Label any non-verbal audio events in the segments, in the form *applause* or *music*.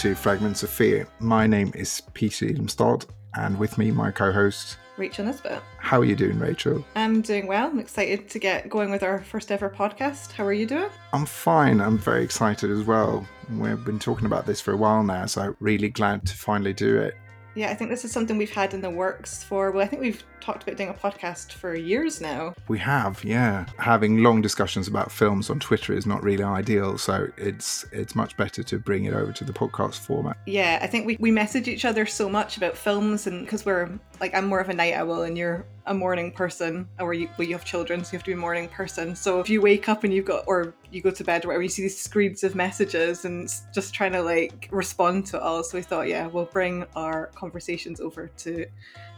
Hello and welcome to Fragments of Fear. My name is Peter Jilmstad, and with me, my co host, Rachel Nisbet. How are you doing, Rachel? I'm doing well. I'm excited to get going with our first ever podcast. How are you doing? I'm fine. I'm very excited as well. We've been talking about this for a while now, so really glad to finally do it. Yeah, I think this is something we've had in the works for, well, I think we've talked about doing a podcast for years now. We have, yeah. Having long discussions about films on Twitter is not really ideal, so it's it's much better to bring it over to the podcast format. Yeah, I think we, we message each other so much about films, and because we're like, I'm more of a night owl and you're a morning person, or you, well, you have children, so you have to be a morning person. So if you wake up and you've got, or you go to bed or whatever, you see these screeds of messages and just trying to like respond to it all. So we thought, yeah, we'll bring our conversations over to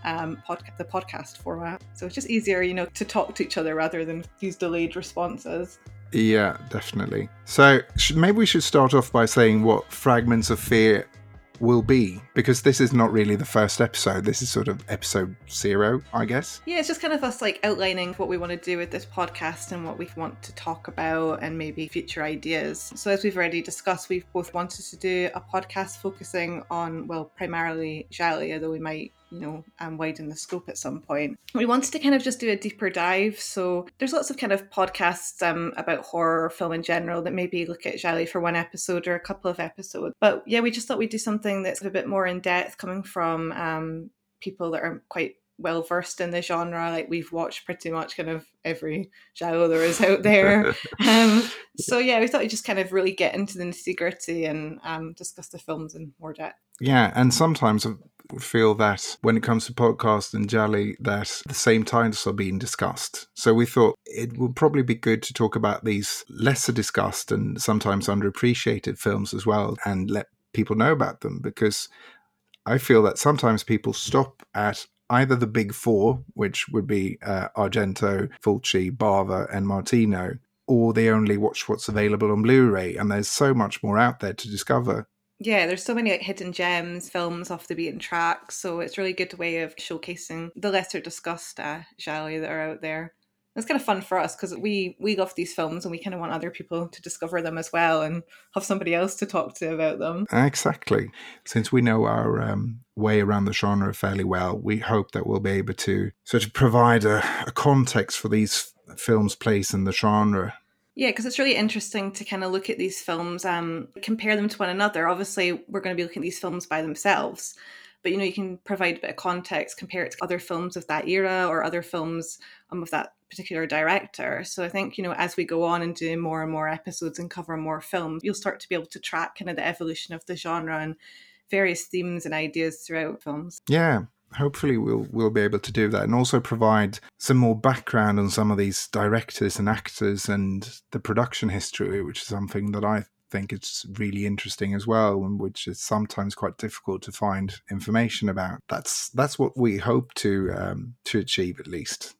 um, podca- the podcast format. So it's just easier, you know, to talk to each other rather than these delayed responses. Yeah, definitely. So maybe we should start off by saying what Fragments of Fear will be, because this is not really the first episode. This is sort of episode zero, I guess. Yeah, it's just kind of us like outlining what we want to do with this podcast and what we want to talk about and maybe future ideas. So, as we've already discussed, we've both wanted to do a podcast focusing on, well, primarily Gialli, although we might you know, and widen the scope at some point. We wanted to kind of just do a deeper dive. So there's lots of kind of podcasts um, about horror or film in general that maybe look at Gialli for one episode or a couple of episodes. But yeah, we just thought we'd do something that's a bit more in depth, coming from um, people that are quite well versed in the genre. Like we've watched pretty much kind of every giallo there is out there. *laughs* um, so yeah, we thought we'd just kind of really get into the nitty gritty and um, discuss the films in more depth. Yeah, and sometimes I feel that when it comes to podcast and Gialli, that the same titles are being discussed. So we thought it would probably be good to talk about these lesser discussed and sometimes underappreciated films as well, and let people know about them because I feel that sometimes people stop at either the big four, which would be uh, Argento, Fulci, Bava, and Martino, or they only watch what's available on Blu ray. And there's so much more out there to discover. Yeah, there's so many like hidden gems, films off the beaten track. So it's really good way of showcasing the lesser discussed uh, Gialli that are out there. It's kind of fun for us because we we love these films and we kind of want other people to discover them as well and have somebody else to talk to about them. Exactly. Since we know our um, way around the genre fairly well, we hope that we'll be able to sort of provide a, a context for these films' place in the genre yeah, because it's really interesting to kind of look at these films, um, compare them to one another. Obviously, we're going to be looking at these films by themselves, but you know, you can provide a bit of context, compare it to other films of that era or other films um, of that particular director. So I think you know, as we go on and do more and more episodes and cover more films, you'll start to be able to track kind of the evolution of the genre and various themes and ideas throughout films. Yeah, hopefully we'll we'll be able to do that and also provide some more background on some of these directors and actors and the production history which is something that I think it's really interesting as well and which is sometimes quite difficult to find information about that's that's what we hope to um, to achieve at least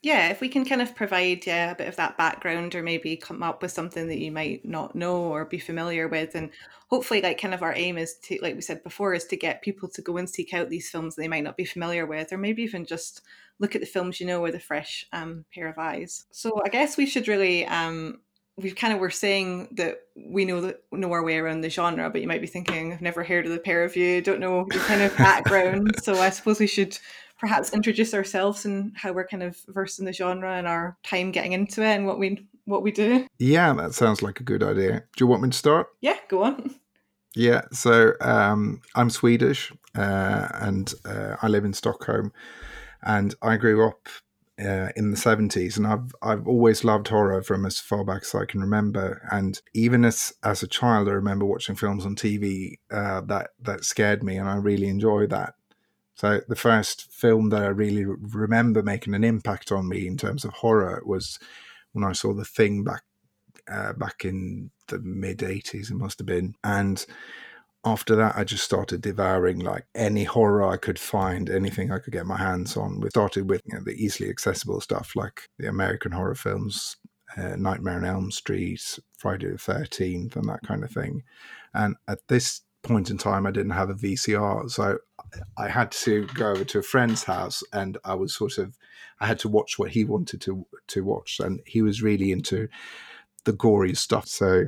yeah, if we can kind of provide yeah, a bit of that background or maybe come up with something that you might not know or be familiar with and hopefully like kind of our aim is to like we said before is to get people to go and seek out these films they might not be familiar with or maybe even just look at the films you know with a fresh um, pair of eyes. So I guess we should really um, we kind of were saying that we know that know our way around the genre, but you might be thinking, I've never heard of the pair of you, don't know your kind of background. *laughs* so I suppose we should perhaps introduce ourselves and how we're kind of versed in the genre and our time getting into it and what we what we do. Yeah, that sounds like a good idea. Do you want me to start? Yeah, go on. Yeah, so um, I'm Swedish uh, and uh, I live in Stockholm, and I grew up uh, in the 70s and I've I've always loved horror from as far back as I can remember and even as as a child I remember watching films on TV uh, that that scared me and I really enjoyed that. So the first film that I really remember making an impact on me in terms of horror was when I saw The Thing back uh, back in the mid 80s it must have been and after that, I just started devouring like any horror I could find, anything I could get my hands on. We started with you know, the easily accessible stuff like the American horror films, uh, Nightmare on Elm Street, Friday the Thirteenth, and that kind of thing. And at this point in time, I didn't have a VCR, so I had to go over to a friend's house, and I was sort of I had to watch what he wanted to to watch, and he was really into the gory stuff. So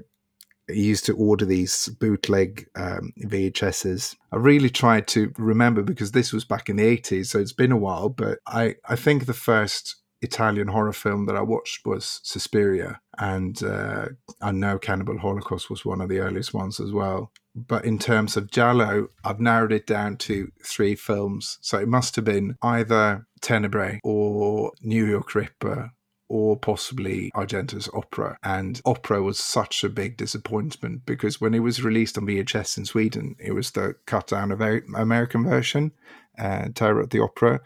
used to order these bootleg um, VHSs. I really tried to remember because this was back in the 80s, so it's been a while, but I, I think the first Italian horror film that I watched was Suspiria, and uh, I know Cannibal Holocaust was one of the earliest ones as well. But in terms of Giallo, I've narrowed it down to three films. So it must have been either Tenebrae or New York Ripper or possibly Argento's Opera. And Opera was such a big disappointment because when it was released on VHS in Sweden, it was the cut down American version, uh, Terror at the Opera,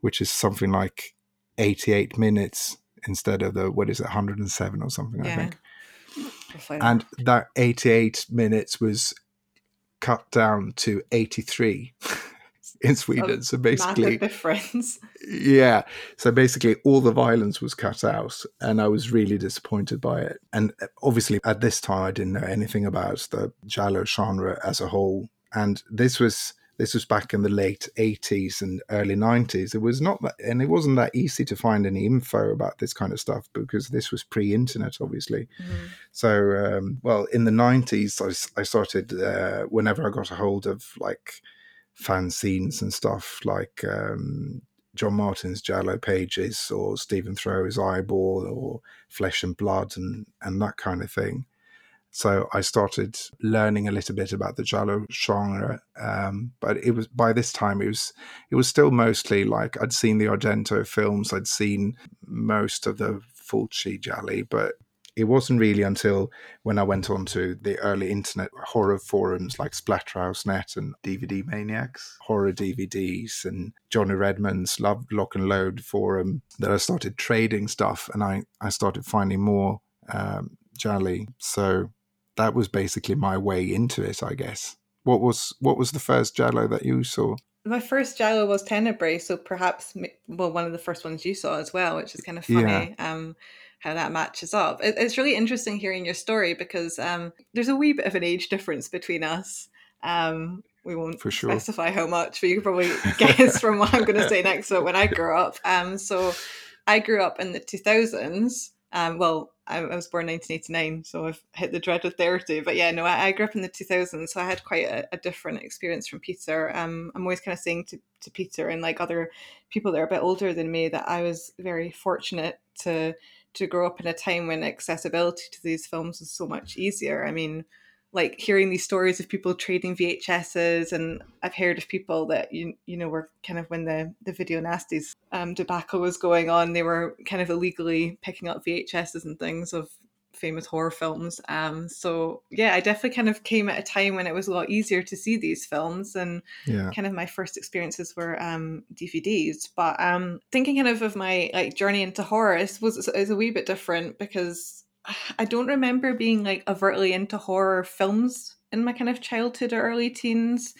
which is something like 88 minutes instead of the what is it 107 or something yeah. i think and that 88 minutes was cut down to 83 *laughs* in sweden. So basically difference. *laughs* Yeah. So basically all the violence was cut out and i was really disappointed by it. And obviously at this time i didn't know anything about the giallo genre as a whole. And this was this was back in the late 80s and early 90s it was not that and it wasn't that easy to find any info about this kind of stuff because this was pre-internet obviously. Mm-hmm. so um, well in the 90s i, I started uh, whenever i got a hold of like fanzines and stuff like um, john martin's giallo pages or stephen thrower's eyeball or flesh and blood and and that kind of thing. So I started learning a little bit about the giallo genre, um, but it was by this time it was it was still mostly like I'd seen the Argento films, I'd seen most of the Fulci gialli, but it wasn't really until when I went on to the early internet horror forums like Splatterhouse.net and DVD Maniacs, horror DVDs, and Johnny Redmond's Love Lock and Load forum that I started trading stuff and I, I started finding more um, gialli. So that was basically my way into it, I guess. What was what was the first giallo that you saw? My first Giallo was Tenebrae, so perhaps well one of the first ones you saw as well, which is kind of funny. Yeah. Um, how that matches up. It, it's really interesting hearing your story because um, there's a wee bit of an age difference between us. Um, we won't For sure. specify how much, but you can probably *laughs* guess from what I'm going to say next. So when I grew up, um, so I grew up in the 2000s. Um, well, I, I, was born 1989, so I've hit the dread of 30. But yeah, no, I, I grew up in the 2000s, so I had quite a, a different experience from Peter. Um, I'm always kind of saying to, to Peter and like other people that are a bit older than me that I was very fortunate to to grow up in a time when accessibility to these films was so much easier. I mean, like hearing these stories of people trading VHSs, and I've heard of people that you you know were kind of when the the video nasties um, debacle was going on, they were kind of illegally picking up VHSs and things of famous horror films. Um, so yeah, I definitely kind of came at a time when it was a lot easier to see these films, and yeah. kind of my first experiences were um, DVDs. But um, thinking kind of of my like journey into horror is was is a wee bit different because I don't remember being like overtly into horror films in my kind of childhood or early teens.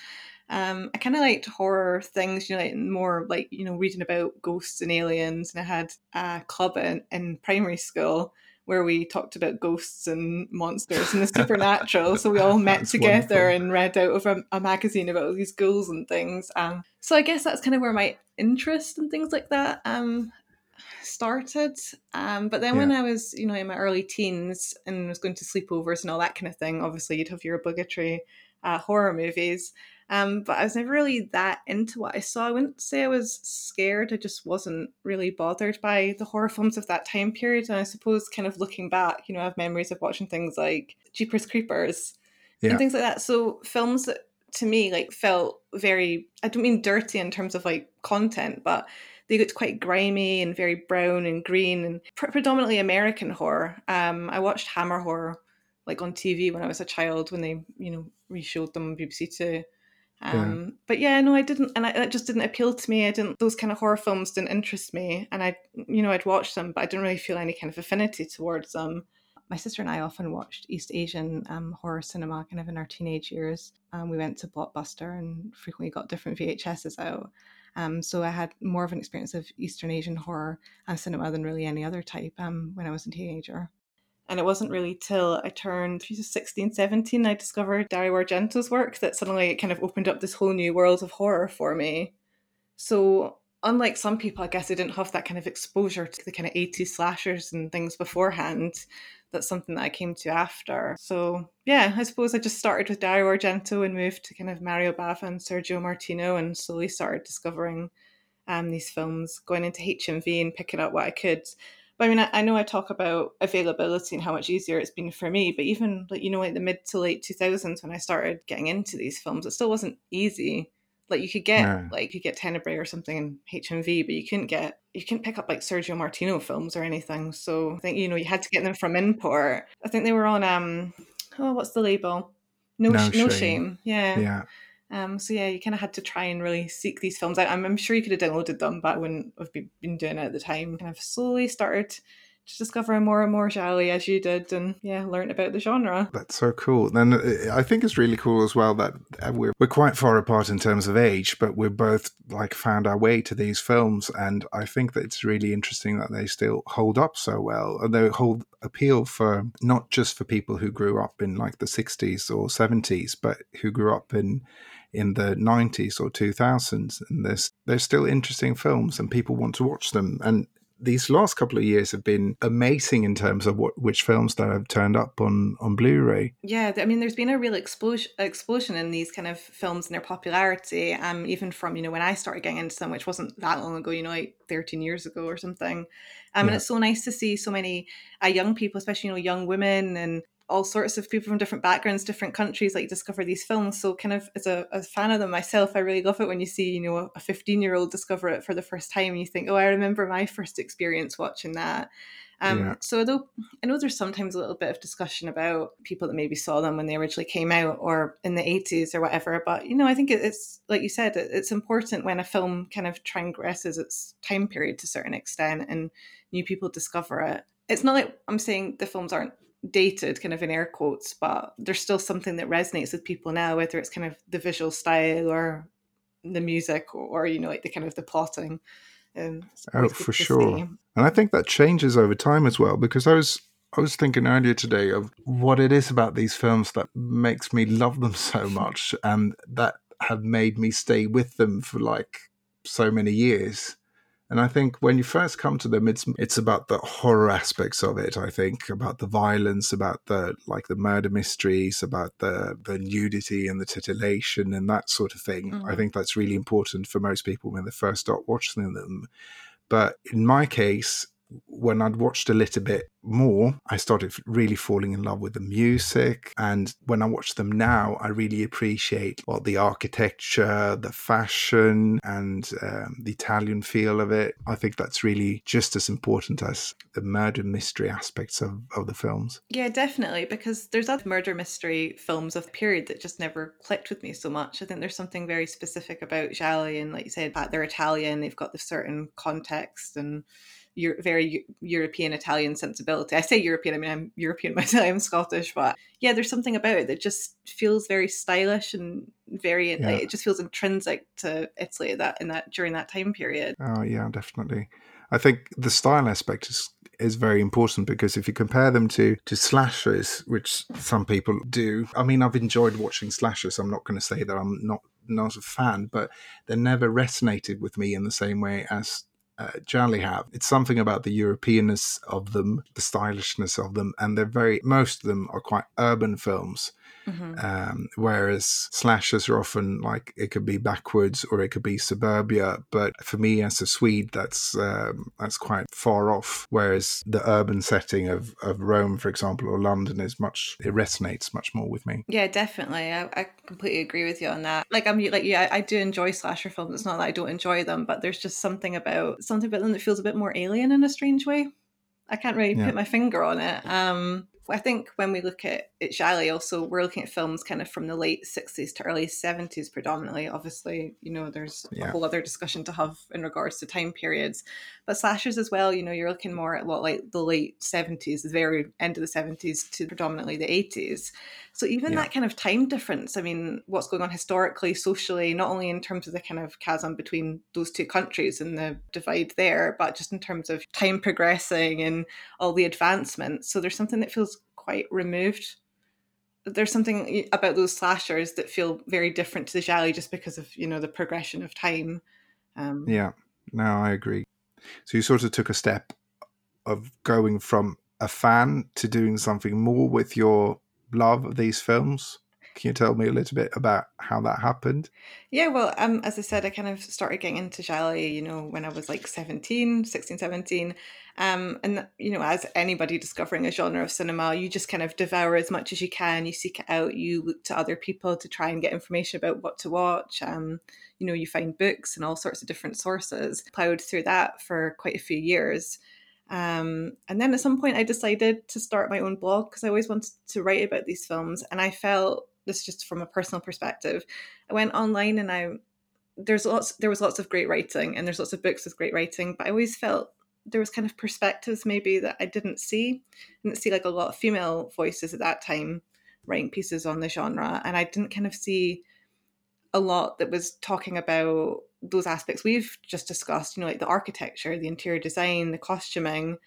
Um, I kind of liked horror things, you know, like more like you know reading about ghosts and aliens. And I had a club in, in primary school where we talked about ghosts and monsters and the supernatural. so we all *laughs* met together wonderful. and read out of a, a, magazine about all these ghouls and things. Um, so I guess that's kind of where my interest and things like that um, started. Um, but then yeah. when I was, you know, in my early teens and was going to sleepovers and all that kind of thing, obviously you'd have your obligatory uh, horror movies. Um, but I was never really that into what I saw. I wouldn't say I was scared. I just wasn't really bothered by the horror films of that time period. And I suppose, kind of looking back, you know, I have memories of watching things like Jeepers Creepers yeah. and things like that. So films that to me like felt very I don't mean dirty in terms of like content, but they looked quite grimy and very brown and green and pr- predominantly American horror. Um, I watched Hammer horror like on TV when I was a child when they you know reshowed them on BBC Two. Um, yeah. But yeah, no, I didn't, and I, it just didn't appeal to me. I didn't; those kind of horror films didn't interest me, and I, you know, I'd watch them, but I didn't really feel any kind of affinity towards them. My sister and I often watched East Asian um, horror cinema, kind of in our teenage years. Um, we went to Blockbuster and frequently got different VHSs out. Um, so I had more of an experience of Eastern Asian horror and cinema than really any other type um, when I was a teenager. And it wasn't really till I turned 16, 17, I discovered Dario Argento's work that suddenly it kind of opened up this whole new world of horror for me. So unlike some people, I guess I didn't have that kind of exposure to the kind of 80s slashers and things beforehand. That's something that I came to after. So yeah, I suppose I just started with Dario Argento and moved to kind of Mario Bava and Sergio Martino and slowly started discovering um, these films, going into HMV and picking up what I could. But I mean, I, I, know I talk about availability and how much easier it's been for me, but even like you know, like the mid to late two thousands when I started getting into these films, it still wasn't easy. Like you could get no. like you get Tenebrae or something in HMV, but you couldn't get you couldn't pick up like Sergio Martino films or anything. So I think you know you had to get them from import. I think they were on um oh what's the label? No, no, sh- shame. no shame. Yeah. Yeah. Um, so yeah, you kind of had to try and really seek these films out. I'm, I'm sure you could have downloaded them, but I wouldn't have been doing it at the time. Kind of slowly started to discover more and more gialli as you did, and yeah, learn about the genre. That's so cool. And uh, I think it's really cool as well that uh, we're we're quite far apart in terms of age, but we're both like found our way to these films, and I think that it's really interesting that they still hold up so well, and they hold appeal for not just for people who grew up in like the 60s or 70s, but who grew up in in the 90s or 2000s and there's there's still interesting films and people want to watch them and these last couple of years have been amazing in terms of what which films that have turned up on on Blu-ray. Yeah, I mean, there's been a real explosion explosion in these kind of films and their popularity. Um, even from you know when I started getting into them, which wasn't that long ago, you know, like 13 years ago or something. Um, yeah. and it's so nice to see so many uh, young people, especially you know young women and all sorts of people from different backgrounds, different countries, like discover these films. So, kind of as a, a fan of them myself, I really love it when you see, you know, a 15 year old discover it for the first time and you think, oh, I remember my first experience watching that. Um, yeah. So, though I know there's sometimes a little bit of discussion about people that maybe saw them when they originally came out or in the 80s or whatever, but you know, I think it's like you said, it's important when a film kind of transgresses its time period to a certain extent and new people discover it. It's not like I'm saying the films aren't dated kind of in air quotes but there's still something that resonates with people now whether it's kind of the visual style or the music or, or you know like the kind of the plotting. Um, oh for sure. see. and i think that changes over time as well because i was i was thinking earlier today of what it is about these films that makes me love them *laughs* so much and that have made me stay with them for like so many years and I think when you first come to them, it's it's about the horror aspects of it. I think about the violence, about the like the murder mysteries, about the the nudity and the titillation and that sort of thing. Mm-hmm. I think that's really important for most people when they first start watching them. But in my case, when I'd watched a little bit more, I started really falling in love with the music. And when I watch them now, I really appreciate well, the architecture, the fashion, and um, the Italian feel of it. I think that's really just as important as the murder mystery aspects of, of the films. Yeah, definitely. Because there's other murder mystery films of the period that just never clicked with me so much. I think there's something very specific about Gialli, and like you said, they're Italian, they've got the certain context and very European Italian sensibility. I say European, I mean I'm European *laughs* myself, I'm Scottish, but yeah, there's something about it that just feels very stylish and very yeah. like, it just feels intrinsic to Italy that in that during that time period. Oh yeah, definitely. I think the style aspect is is very important because if you compare them to to slashers, which some people do, I mean, I've enjoyed watching slashers. I'm not going to say that I'm not not a fan, but they never resonated with me in the same way as uh, generally have. It's something about the Europeanness of them, the stylishness of them, and they're very, most of them are quite urban films. Mm-hmm. Um, whereas slashers are often like it could be backwards or it could be suburbia. But for me, as a Swede, that's um, that's quite far off. Whereas the urban setting of, of Rome, for example, or London is much it resonates much more with me. Yeah, definitely. I, I completely agree with you on that. Like I'm like yeah, I do enjoy slasher films. It's not that I don't enjoy them, but there's just something about something about them that feels a bit more alien in a strange way. I can't really yeah. put my finger on it. Um, I think when we look at, at Gialli, also we're looking at films kind of from the late 60s to early 70s predominantly. Obviously, you know, there's yeah. a whole other discussion to have in regards to time periods. But slashers as well, you know, you're looking more at what like the late 70s, the very end of the 70s to predominantly the 80s. So even yeah. that kind of time difference, I mean, what's going on historically, socially, not only in terms of the kind of chasm between those two countries and the divide there, but just in terms of time progressing and all the advancements. So there's something that feels quite removed. There's something about those slashers that feel very different to the Gialli just because of, you know, the progression of time. Um, yeah. no, I agree. So you sort of took a step of going from a fan to doing something more with your love of these films. Can you tell me a little bit about how that happened? Yeah, well, um, as I said, I kind of started getting into gialli, you know, when I was like 17, 16, 17. Um, and, you know, as anybody discovering a genre of cinema, you just kind of devour as much as you can. You seek it out. You look to other people to try and get information about what to watch. Um, you know, you find books and all sorts of different sources. Plowed through that for quite a few years. Um, and then at some point, I decided to start my own blog because I always wanted to write about these films. And I felt this just from a personal perspective. I went online and I there's lots there was lots of great writing and there's lots of books with great writing, but I always felt there was kind of perspectives maybe that I didn't see. I didn't see like a lot of female voices at that time writing pieces on the genre, and I didn't kind of see a lot that was talking about those aspects we've just discussed. You know, like the architecture, the interior design, the costuming,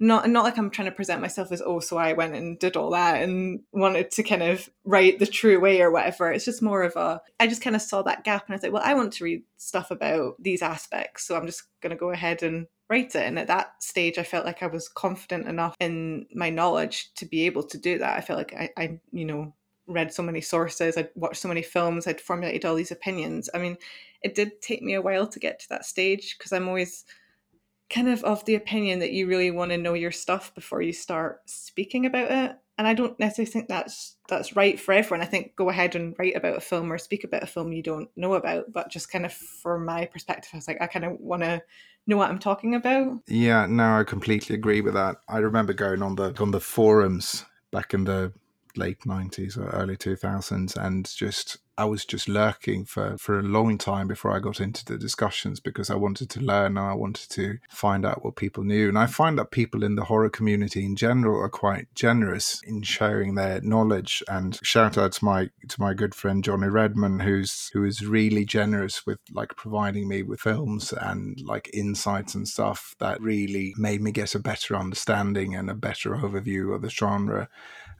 not not like I'm trying to present myself as oh so I went and did all that and wanted to kind of write the true way or whatever. It's just more of a I just kind of saw that gap and I was like, well, I want to read stuff about these aspects, so I'm just going to go ahead and write it. And at that stage, I felt like I was confident enough in my knowledge to be able to do that. I felt like I, I you know, read so many sources, I'd watched so many films, I'd formulated all these opinions. I mean, it did take me a while to get to that stage because I'm always kind of of the opinion that you really want to know your stuff before you start speaking about it. And i don't necessarily think that's that's right for everyone. I think go ahead and write about a film or speak about a film you don't know about but just kind of from my perspective i was like i kind of want to know what i'm talking about. Yeah no i completely agree with that. I remember going on the on the forums back in the late 90s or early 2000s and just I was just lurking for, for a long time before I got into the discussions because I wanted to learn and I wanted to find out what people knew. And I find that people in the horror community in general are quite generous in sharing their knowledge. And shout out to my to my good friend Johnny Redman, who's who is really generous with like providing me with films and like insights and stuff that really made me get a better understanding and a better overview of the genre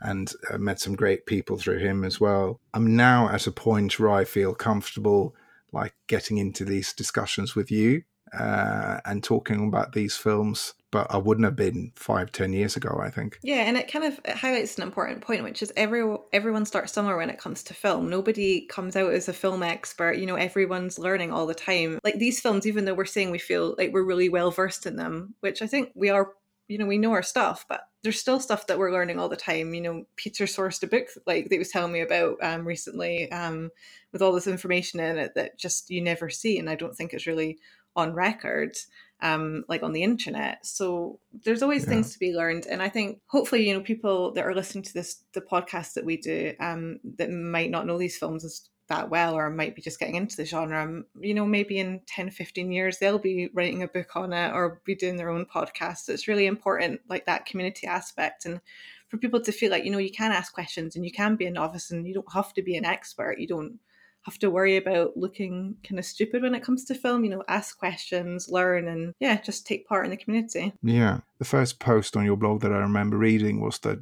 and uh, met some great people through him as well. I'm now at a point where I feel comfortable like getting into these discussions with you uh, and talking about these films but I wouldn't have been five, ten years ago. I think. Yeah, and it kind of highlights an important point, which is every everyone starts somewhere when it comes to film. Nobody comes out as a film expert. You know, everyone's learning all the time. Like these films, even though we're saying we feel like we're really well versed in them, which I think we are you know we know our stuff but there's still stuff that we're learning all the time you know peter sourced a book like they was telling me about um, recently um, with all this information in it that just you never see and i don't think it's really on record um, like on the internet so there's always yeah. things to be learned and i think hopefully you know people that are listening to this the podcast that we do um, that might not know these films as that well or might be just getting into the genre you know maybe in 10 15 years they'll be writing a book on it or be doing their own podcast. It's really important like that community aspect and for people to feel like you know you can ask questions and you can be a novice and you don't have to be an expert. You don't have to worry about looking kind of stupid when it comes to film you know ask questions learn and yeah just take part in the community. Yeah. The first post on your blog that i remember reading was that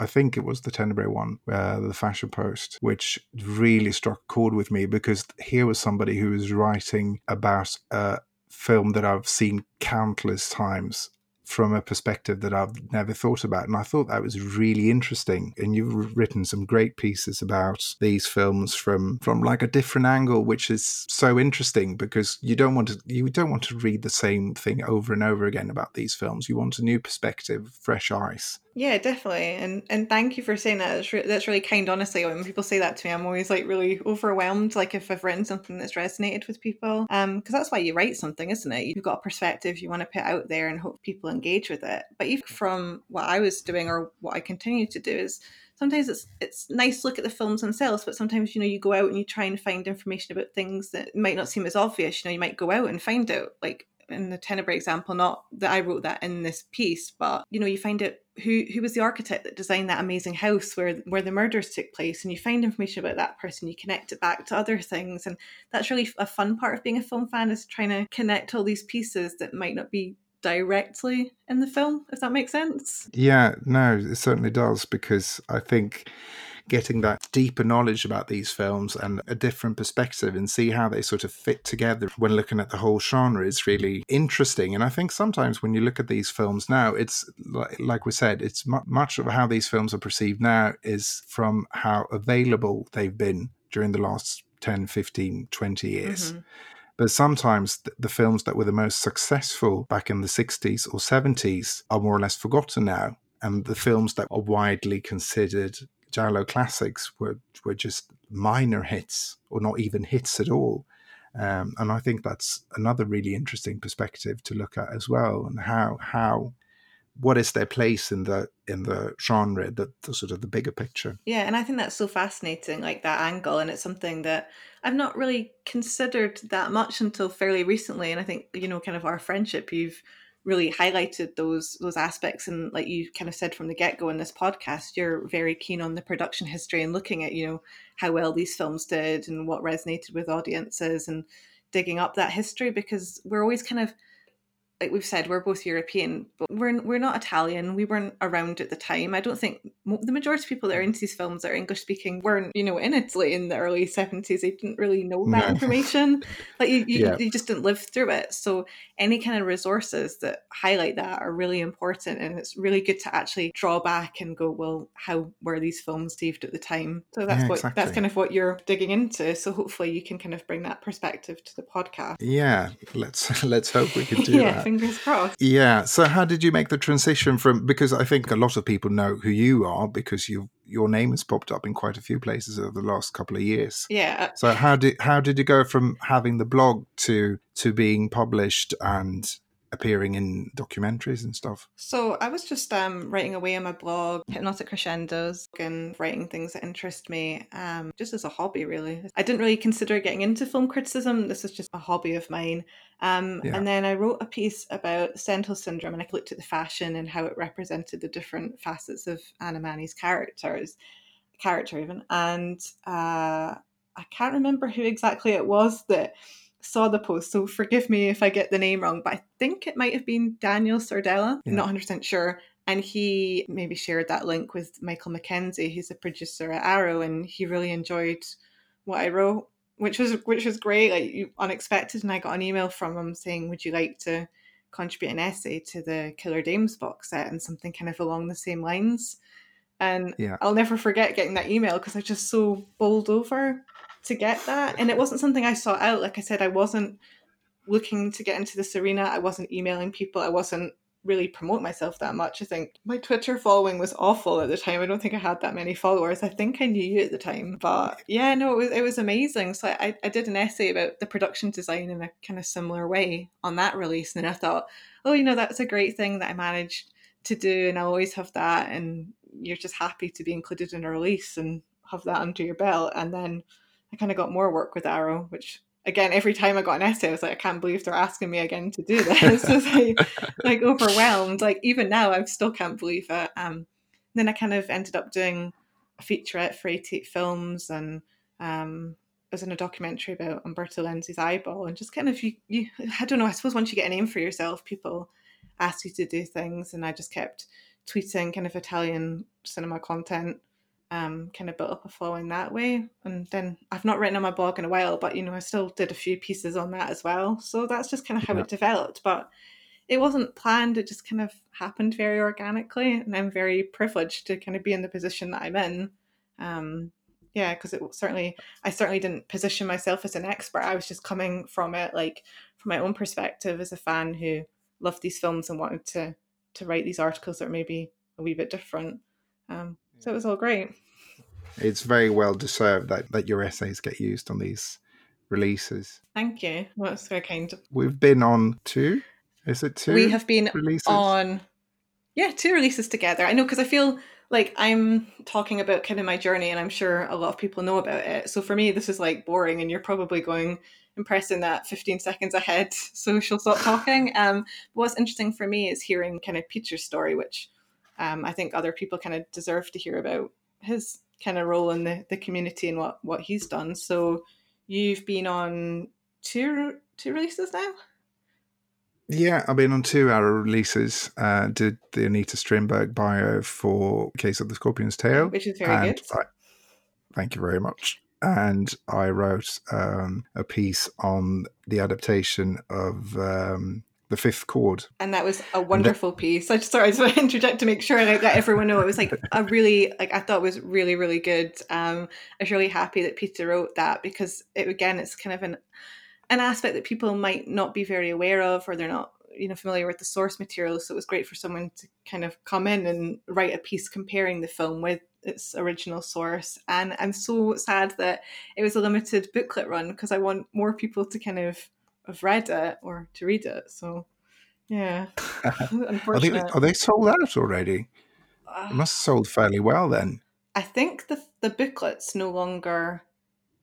I think it was the Tenebrae one, uh, the Fashion Post, which really struck a chord with me because here was somebody who was writing about a film that I've seen countless times from a perspective that I've never thought about. And I thought that was really interesting. And you've written some great pieces about these films from from like a different angle, which is so interesting because you don't want to you don't want to read the same thing over and over again about these films. You want a new perspective, fresh eyes. Yeah, definitely, and and thank you for saying that. That's, re- that's really kind. Honestly, when people say that to me, I'm always like really overwhelmed. Like if I've written something that's resonated with people, um, because that's why you write something, isn't it? You've got a perspective you want to put out there and hope people engage with it. But even mm-hmm. from what I was doing or what I continue to do is sometimes it's it's nice to look at the films themselves, but sometimes you know you go out and you try and find information about things that might not seem as obvious. You know, you might go out and find out like in the Tenebrae example, not that I wrote that in this piece, but you know, you find out who who was the architect that designed that amazing house where where the murders took place, and you find information about that person, you connect it back to other things, and that's really a fun part of being a film fan is trying to connect all these pieces that might not be directly in the film, if that makes sense. Yeah, no, it certainly does because I think getting that deeper knowledge about these films and a different perspective and see how they sort of fit together when looking at the whole genre is really interesting. And I think sometimes when you look at these films now, it's like we said, it's much of how these films are perceived now is from how available they've been during the last 10, 15, 20 years. Mm-hmm. But sometimes the films that were the most successful back in the 60s or 70s are more or less forgotten now. And the films that are widely considered Giallo classics were, were just minor hits or not even hits at all. Um, and I think that's another really interesting perspective to look at as well, and how how what is their place in the in the genre, the, the sort of the bigger picture. Yeah, and I think that's so fascinating, like that angle, and it's something that I've not really considered that much until fairly recently. And I think you know, kind of our friendship, you've really highlighted those those aspects and like you kind of said from the get-go in this podcast you're very keen on the production history and looking at you know how well these films did and what resonated with audiences and digging up that history because we're always kind of like we've said, we're both European, but we're we're not Italian. We weren't around at the time. I don't think the majority of people that are into these films that are English speaking weren't, you know, in Italy in the early seventies. They didn't really know that no. *laughs* information. Like you, you, yeah. you, just didn't live through it. So any kind of resources that highlight that are really important, and it's really good to actually draw back and go, well, how were these films saved at the time? So that's yeah, what exactly. that's kind of what you're digging into. So hopefully you can kind of bring that perspective to the podcast. Yeah, let's *laughs* let's hope we can *laughs* do yeah, that fingers crossed. Yeah. So how did you make the transition from because I think a lot of people know who you are because you your name has popped up in quite a few places over the last couple of years. Yeah. So how did how did you go from having the blog to to being published and appearing in documentaries and stuff? So I was just um, writing away on my blog, Hypnotic Crescendos, and writing things that interest me, um, just as a hobby, really. I didn't really consider getting into film criticism. This is just a hobby of mine. Um, yeah. And then I wrote a piece about Stendhal syndrome, and I looked at the fashion and how it represented the different facets of Anna Manni's characters, character even. And uh, I can't remember who exactly it was that saw the post, so forgive me if I get the name wrong, but I think it might have been Daniel Sardella, yeah. not 100% sure. And he maybe shared that link with Michael Mackenzie, who's a producer at Arrow, and he really enjoyed what I wrote, which was which was great, like unexpected. And I got an email from him saying, "Would you like to contribute an essay to the Killer Dames box set?" and something kind of along the same lines. And yeah. I'll never forget getting that email because I was just so bowled over to get that. And it wasn't something I sought out. Like I said, I wasn't looking to get into this arena. I wasn't emailing people. I wasn't really promote myself that much. I think my Twitter following was awful at the time. I don't think I had that many followers. I think I knew you at the time, but yeah, no, it was it was amazing. So I, I did an essay about the production design in a kind of similar way on that release, and I thought, oh, you know, that's a great thing that I managed to do, and I always have that, and you're just happy to be included in a release and have that under your belt, and then I kind of got more work with Arrow, which again, every time I got an essay, I was like, I can't believe they're asking me again to do this. *laughs* Like, like overwhelmed. Like even now, I still can't believe it. Um, then I kind of ended up doing a featurette for 88 Films and um, was in a documentary about Umberto Lenzi's eyeball and just kind of you, you I don't know, I suppose once you get a name for yourself, people ask you to do things and I just kept tweeting kind of Italian cinema content um, kind of built up a following that way. And then I've not written on my blog in a while, but you know, I still did a few pieces on that as well. So that's just kind of how yeah. it developed. But it wasn't planned, it just kind of happened very organically. And I'm very privileged to kind of be in the position that I'm in. Um, yeah, because it certainly, I certainly didn't position myself as an expert. I was just coming from it, like from my own perspective as a fan who loved these films and wanted to to write these articles that are maybe a wee bit different. Um, so it was all great. It's very well deserved that, that your essays get used on these releases. Thank you. That's very kind. We've been on two. Is it two? We have been releases? on, yeah, two releases together. I know because I feel like I'm talking about kind of my journey, and I'm sure a lot of people know about it. So for me, this is like boring, and you're probably going impressing that 15 seconds ahead, *laughs* so she'll stop talking. Um, what's interesting for me is hearing kind of Peter's story, which um, I think other people kind of deserve to hear about his kind of role in the, the community and what, what he's done. So you've been on two two releases now? Yeah, I've been on two Arrow releases. Uh, did the Anita Strindberg bio for Case of the Scorpion's Tail. Which is very good. I, Thank you very much. And I wrote um, a piece on the adaptation of um, the fifth cord. And that was a wonderful piece. I just thought *laughs* I just want to interject to make sure I let everyone know it was like a really like I thought it was really really good. Um, I was really happy that Peter wrote that because it again it's kind of an an aspect that people might not be very aware of or they're not you know familiar with the source material. So it was great for someone to kind of come in and write a piece comparing the film with its original source. And I'm so sad that it was a limited booklet run because I want more people to kind of read it or to read it. So yeah, *laughs* are, they, are they sold out already? Uh, it must have sold fairly well then. I think the the booklet's no longer.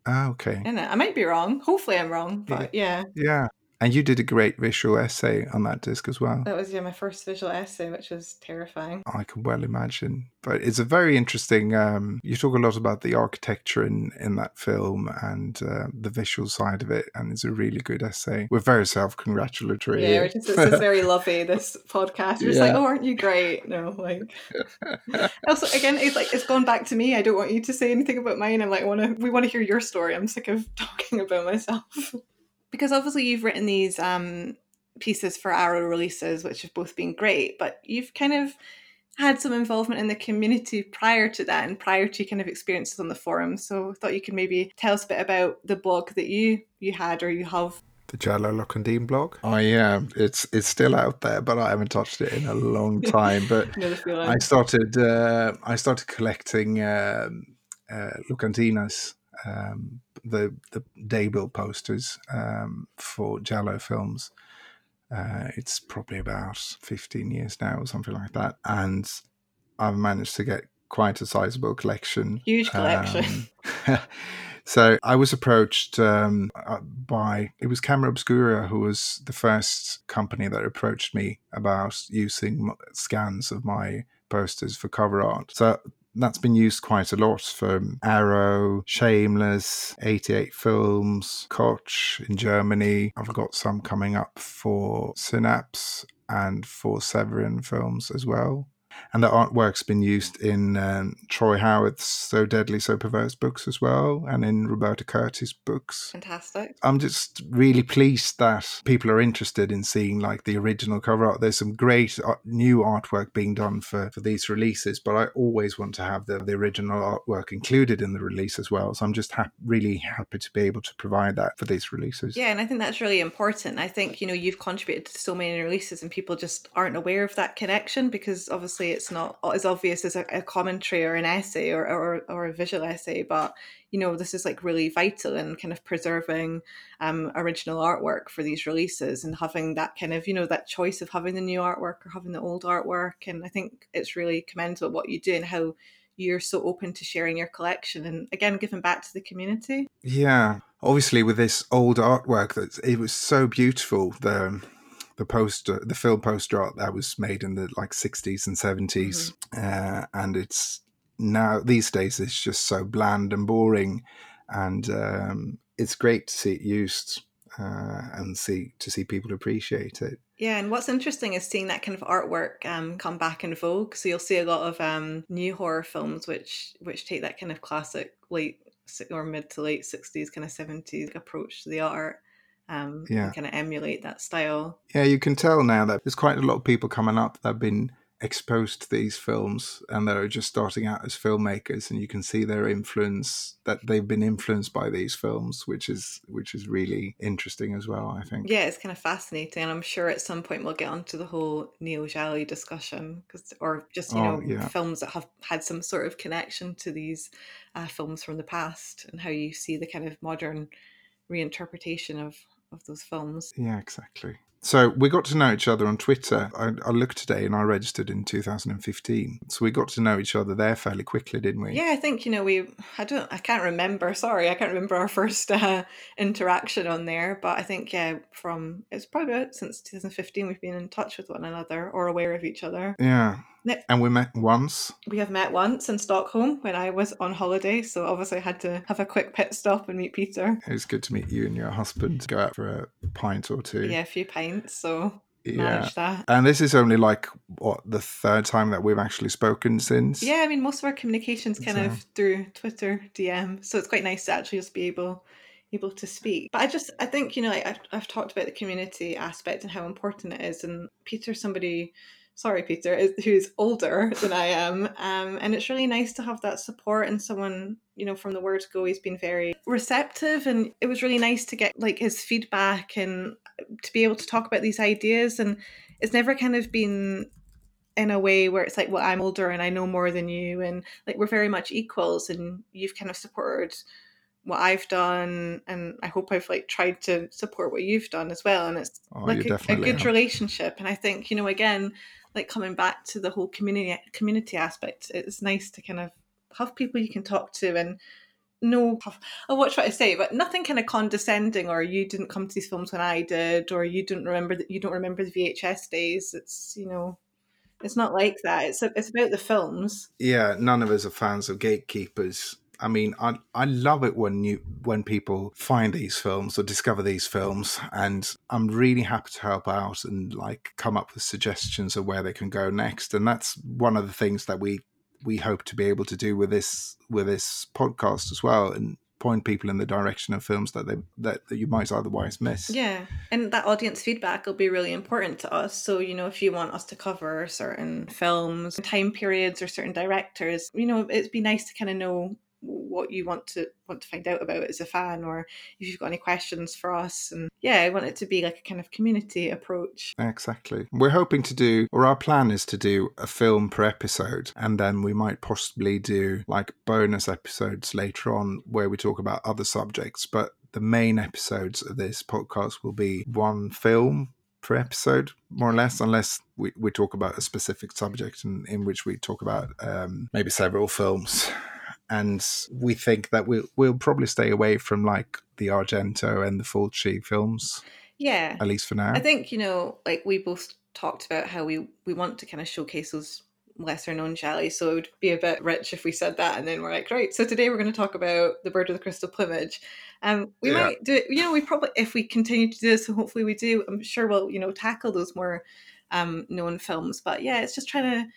Ah, okay. In it, I might be wrong. Hopefully, I'm wrong, but yeah. Yeah, and you did a great visual essay on that disc as well. That was yeah my first visual essay, which was terrifying. I can well imagine. But it's a very interesting. Um, you talk a lot about the architecture in in that film and uh, the visual side of it, and it's a really good essay. We're very self congratulatory. Yeah, this is very lovely. This *laughs* podcast. We're just yeah. like, oh, aren't you great? No, like. *laughs* also, again, it's like it's gone back to me. I don't want you to say anything about mine. I'm like, I want to. We want to hear your story. I'm sick of *laughs* talking about myself because obviously you've written these um, pieces for Arrow releases, which have both been great, but you've kind of had some involvement in the community prior to that and prior to kind of experiences on the forum. So I thought you could maybe tell us a bit about the blog that you you had or you have. The Giallo Dean blog. Oh yeah, it's it's still out there, but I haven't touched it in a long *laughs* time. But *laughs* I started uh, I started collecting um, uh, Locandinas um, the the daybill posters um, for Giallo films. Uh, it's probably about 15 years now or something like that. And I've managed to get quite a sizable collection. Huge collection. Um, *laughs* so I was approached um, uh, by, it was Camera Obscura who was the first company that approached me about using scans of my posters for cover art. So that's been used quite a lot for Arrow, Shameless, 88 Films, Koch in Germany. I've got some coming up for Synapse and for Severin Films as well and the artwork's been used in um, Troy Howard's So Deadly, So Perverse books as well, and in Roberto Curti's books. Fantastic. I'm just really pleased that people are interested in seeing like the original cover art. There's some great art, new artwork being done for, for these releases, but I always want to have the, the original artwork included in the release as well. So I'm just ha- really happy to be able to provide that for these releases. Yeah, and I think that's really important. I think, you know, you've contributed to so many releases and people just aren't aware of that connection because obviously it's not as obvious as a, a commentary or an essay or, or, or a visual essay, but you know this is like really vital in kind of preserving um, original artwork for these releases and having that kind of you know that choice of having the new artwork or having the old artwork. And I think it's really commendable what you do and how you're so open to sharing your collection and again giving back to the community. Yeah, obviously with this old artwork that it was so beautiful. The the poster, the film poster art that was made in the like 60s and 70s. Mm-hmm. Uh, and it's now, these days, it's just so bland and boring. And um, it's great to see it used uh, and see to see people appreciate it. Yeah, and what's interesting is seeing that kind of artwork um, come back in vogue. So you'll see a lot of um, new horror films which which take that kind of classic late or mid to late sixties kind of seventies approach to the art um, yeah. kind of emulate that style. Yeah, you can tell now that there's quite a lot of people coming up that have been exposed to these films and they're just starting out as filmmakers and you can see their influence that they've been influenced by these films which is which is really interesting as well i think yeah it's kind of fascinating and i'm sure at some point we'll get onto the whole neo giallo discussion because or just you oh, know yeah. films that have had some sort of connection to these uh, films from the past and how you see the kind of modern reinterpretation of of those films. Yeah, exactly. So we got to know each other on Twitter. I, I, looked today and I registered in 2015. So we got to know each other there fairly quickly, didn't we? Yeah, I think, you know, we, I don't, I can't remember, sorry, I can't remember our *laughs* first uh, interaction on there. But I think, yeah, from, it's probably about since 2015 we've been in touch with one another or aware of each other. Yeah. And we met once. We have met once in Stockholm when I was on holiday. So obviously I had to have a quick pit stop and meet Peter. It was good to meet you and your husband. To go out for a pint or two. Yeah, a few pints. So manage that. And this is only like what the third time that we've actually spoken since. Yeah, I mean, most of our communications kind So- of through Twitter DM, so it's quite nice to actually just be able able to speak. But I just, I think you know, like I've, I've talked about the community aspect and how important it is. And Peter's somebody, sorry, Peter, is, who's older than I am, um, and it's really nice to have that support and someone, you know, from the word go, he's been very receptive, and it was really nice to get like his feedback and to be able to talk about these ideas. And it's never kind of been in a way where it's like, well, I'm older and I know more than you, and like we're very much equals, and you've kind of supported what I've done, and I hope I've like tried to support what you've done as well, and it's Oh, like a, a good have. relationship. And I think you know, again, like coming back to the whole community community aspect, it's nice to kind of have people you can talk to and know I watch oh, what I say, but nothing kind of condescending or you didn't come to these films when I did, or you didn't remember that you don't remember the VHS days. It's you know, it's not like that. It's it's about the films. yeah, none of us are fans of gatekeepers. I mean, I I love it when you when people find these films or discover these films, and I'm really happy to help out and like come up with suggestions of where they can go next. And that's one of the things that we we hope to be able to do with this with this podcast as well, and point people in the direction of films that they that, that you might otherwise miss. Yeah, and that audience feedback will be really important to us. So, you know, if you want us to cover certain films, time periods, or certain directors, you know, it'd be nice to kind of know what you want to want to find out about as a fan or if you've got any questions for us and yeah i want it to be like a kind of community approach Exactly. We're hoping to do, or our plan is to do a film per episode, and then we might possibly do like bonus episodes later on where we talk about other subjects. But the main episodes of this podcast will be one film per episode, more or less, unless we, we talk about a specific subject in, in which we talk about um, maybe several films. *laughs* And we think that we'll, we'll probably stay away from like the Argento and the Fulci films, yeah at least for now. I think you know, like we both talked about how we we want to kind of showcase those lesser known gialli. So it would be a bit rich if we said that, and then we're like, right. So today we're going to talk about the bird of the crystal plumage. Um, we Yeah. might do it. You know, we probably if we continue to do this, and hopefully we do. I'm sure we'll you know tackle those more um known films. But yeah, it's just trying to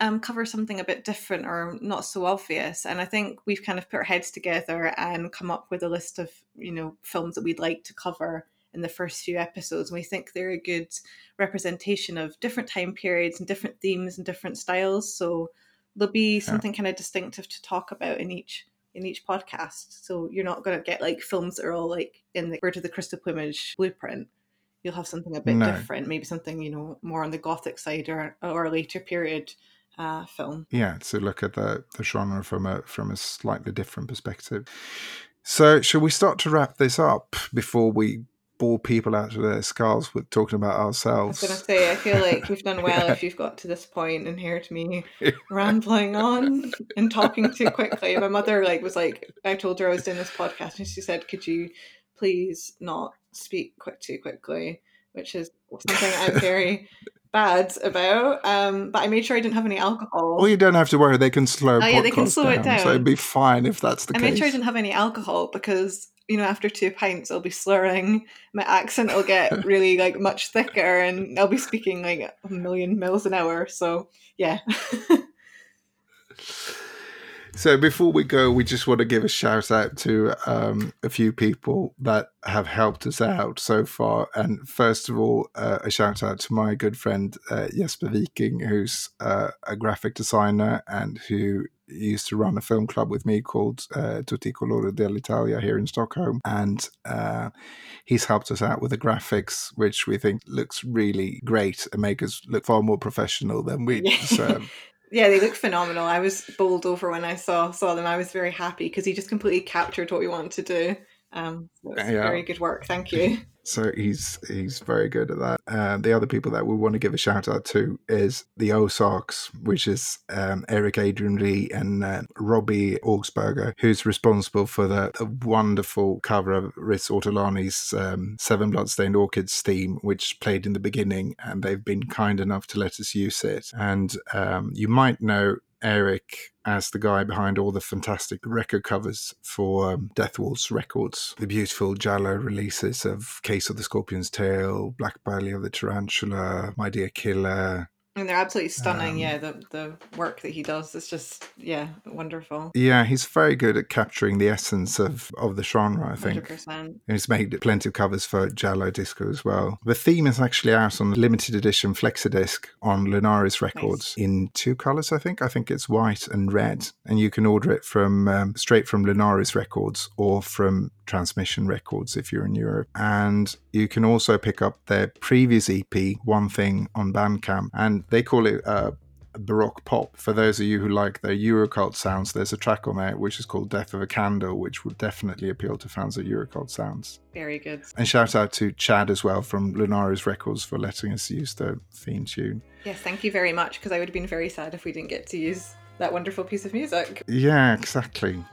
um, cover something a bit different or not so obvious. And I think we've kind of put our heads together and come up with a list of, you know, films that we'd like to cover in the first few episodes. And we think they're a good representation of different time periods and different themes and different styles. So there'll be something kind of distinctive to talk about in each in each podcast. So you're not going to get like films that are all like in the Bird of the Crystal Plumage blueprint. You'll have something a bit No. different, maybe something you know more on the gothic side or or a later period uh, film. yeah to look at the, the genre from a from a slightly different perspective so shall we start to wrap this up before we bore people out of their skulls with talking about ourselves? I was going to say, I feel like we've done *laughs* well if you've got to this point and heard me *laughs* rambling on and talking too quickly. My mother like was like, I told her I was doing this podcast, and she said, "Could you please not speak quick too quickly?" Which is something I'm very bad about. Um, but I made sure I didn't have any alcohol. well you don't have to worry they can slow Oh, yeah, they can slow it so it'd be fine if that's the I case I made sure I didn't have any alcohol because you know after two pints I'll be slurring, my accent will get *laughs* really like much thicker, and I'll be speaking like a million miles an hour. So yeah, *laughs* So before we go, we just want to give a shout out to um, a few people that have helped us out so far. And first of all, uh, a shout out to my good friend uh, Jesper Viking, who's uh, a graphic designer and who used to run a film club with me called uh, Tutti Colore dell'Italia here in Stockholm. And uh, he's helped us out with the graphics, which we think looks really great and make us look far more professional than we *laughs* deserve. Yeah, they look phenomenal. I was bowled over when I saw saw them. I was very happy because he just completely captured what we wanted to do. Um, Yeah. very good work. Thank you. *laughs* So he's he's very good at that. Uh, the other people that we want to give a shout out to is the Ozarks, which is um, Eric Adrian Lee and uh, Robbie Augsburger, who's responsible for the, the wonderful cover of Riz Ortolani's um, Seven Bloodstained Orchids theme, which played in the beginning, and they've been kind enough to let us use it. And um, you might know Eric as the guy behind all the fantastic record covers for um, Death Waltz Records. The beautiful Giallo releases of Case of the Scorpion's Tail, Black Belly of the Tarantula, My Dear Killer, and they're absolutely stunning. Um, yeah, the the work that he does is just yeah wonderful. Yeah, he's very good at capturing the essence of, of the genre, I think. 100%. And he's made plenty of covers for Giallo Disco as well. The theme is actually out on the limited edition Flexidisc on Lunaris Records in two colors, I think. I think it's white and red. And you can order it from um, straight from Lunaris Records or from Transmission Records if you're in Europe. And you can also pick up their previous EP, One Thing, on Bandcamp. And they call it uh, Baroque pop. For those of you who like their Eurocult sounds, there's a track on there which is called Death of a Candle, which would definitely appeal to fans of Eurocult sounds. Very good. And shout out to Chad as well from Lunaris Records for letting us use the theme tune. Yes, thank you very much because I would have been very sad if we didn't get to use that wonderful piece of music. Yeah, exactly.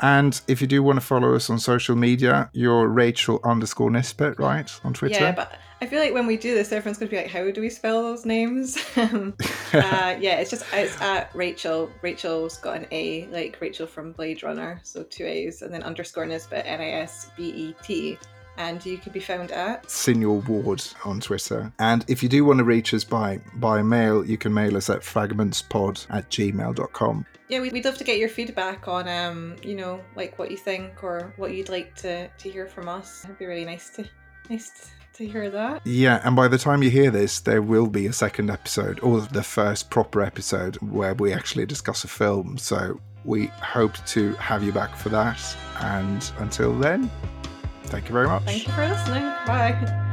And if you do want to follow us on social media, you're Rachael underscore Nisbet, right? On Twitter. Yeah, but I feel like when we do this, everyone's going to be like, "How do we spell those names?" *laughs* um, uh, yeah, it's just it's at Rachael. Rachael's got an A, like Rachael from Blade Runner, so two A's, and then underscore Nisbet, N I S B E T. And you can be found at Senior Ward on Twitter. And if you do want to reach us by by mail, you can mail us at fragmentspod at gmail.com. yeah, we- we'd love to get your feedback on, um, you know, like what you think or what you'd like to to hear from us. It'd be really nice to nice to hear that. Yeah, and by the time you hear this, there will be a second episode, or the first proper episode, where we actually discuss a film. So we hope to have you back for that. And until then, thank you very much. Thank you for listening. Bye.